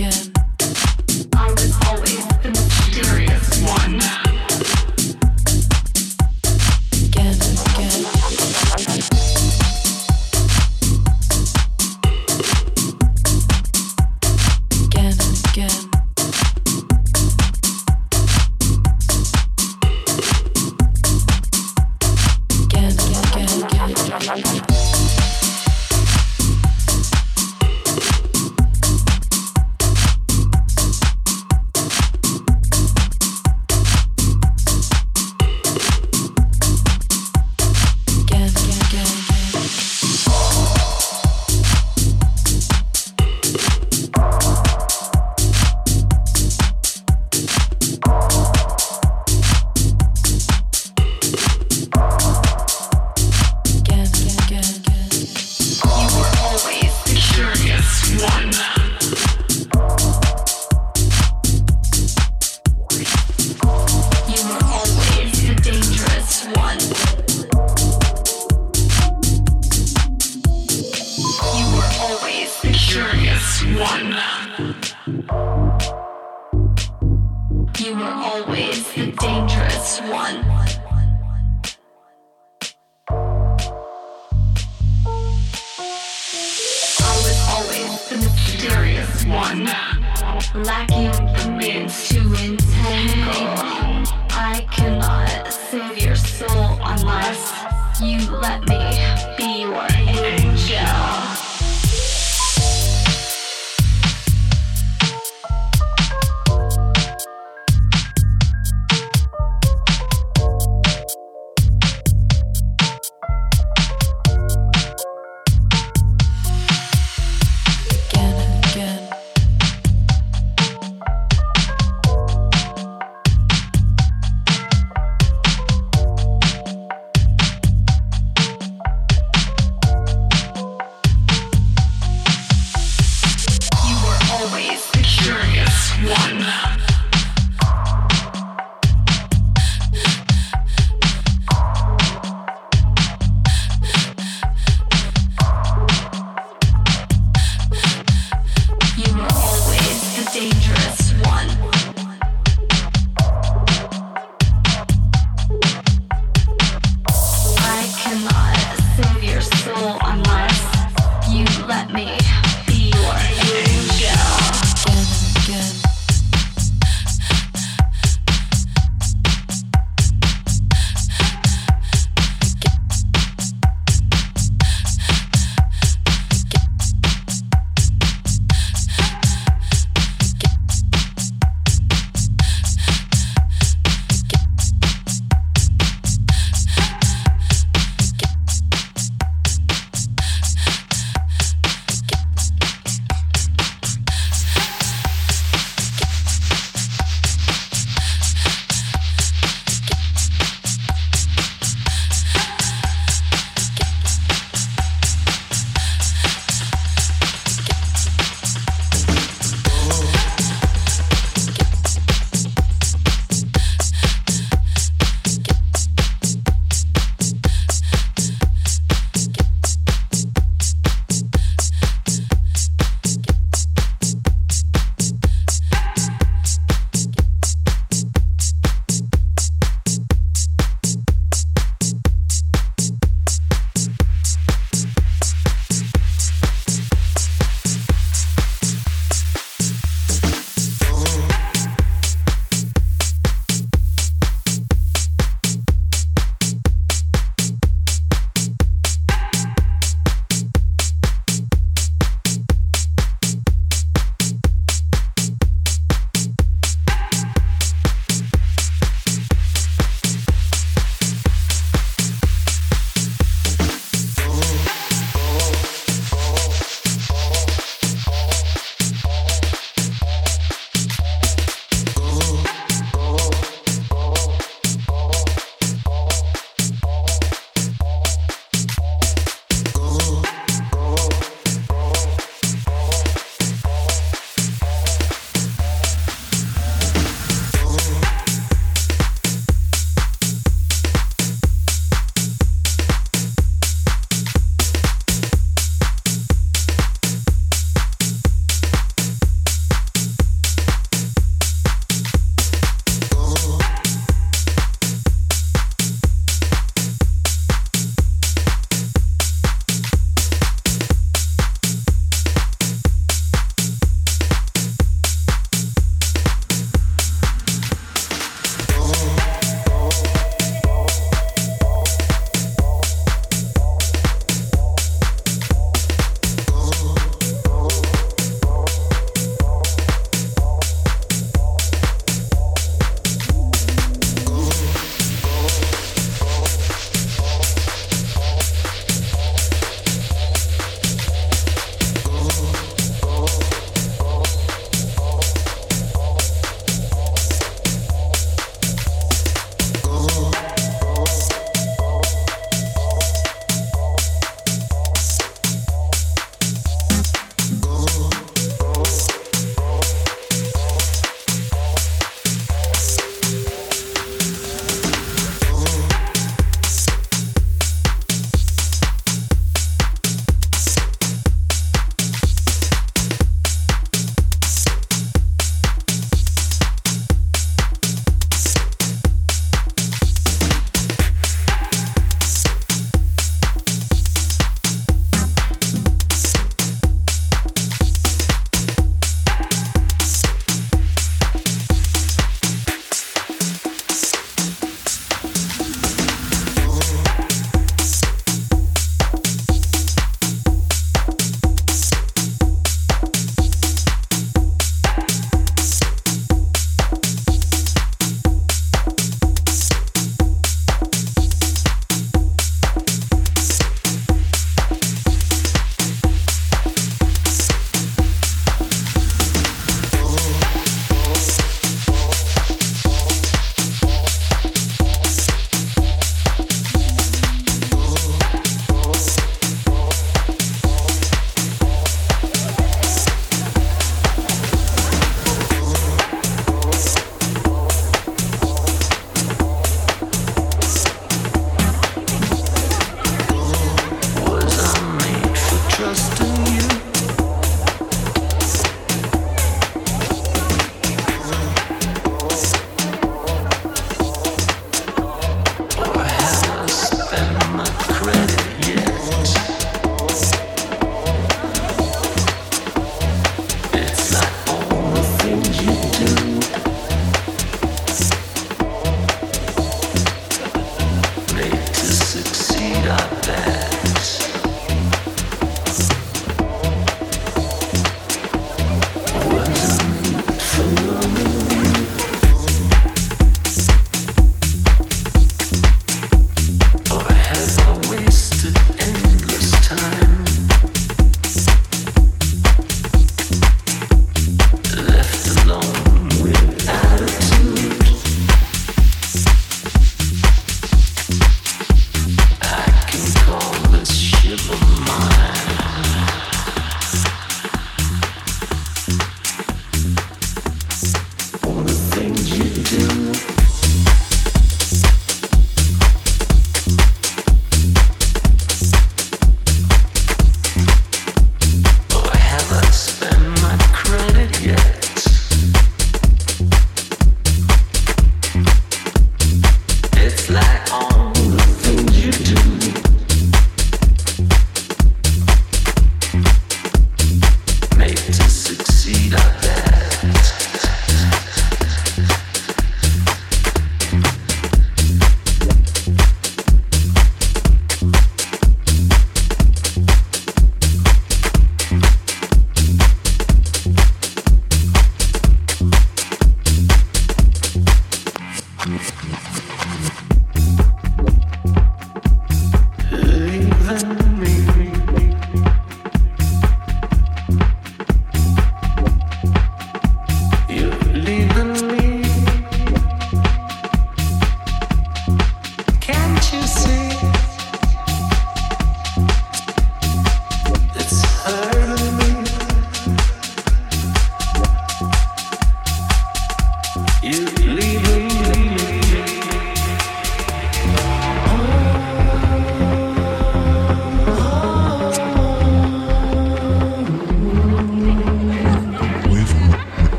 I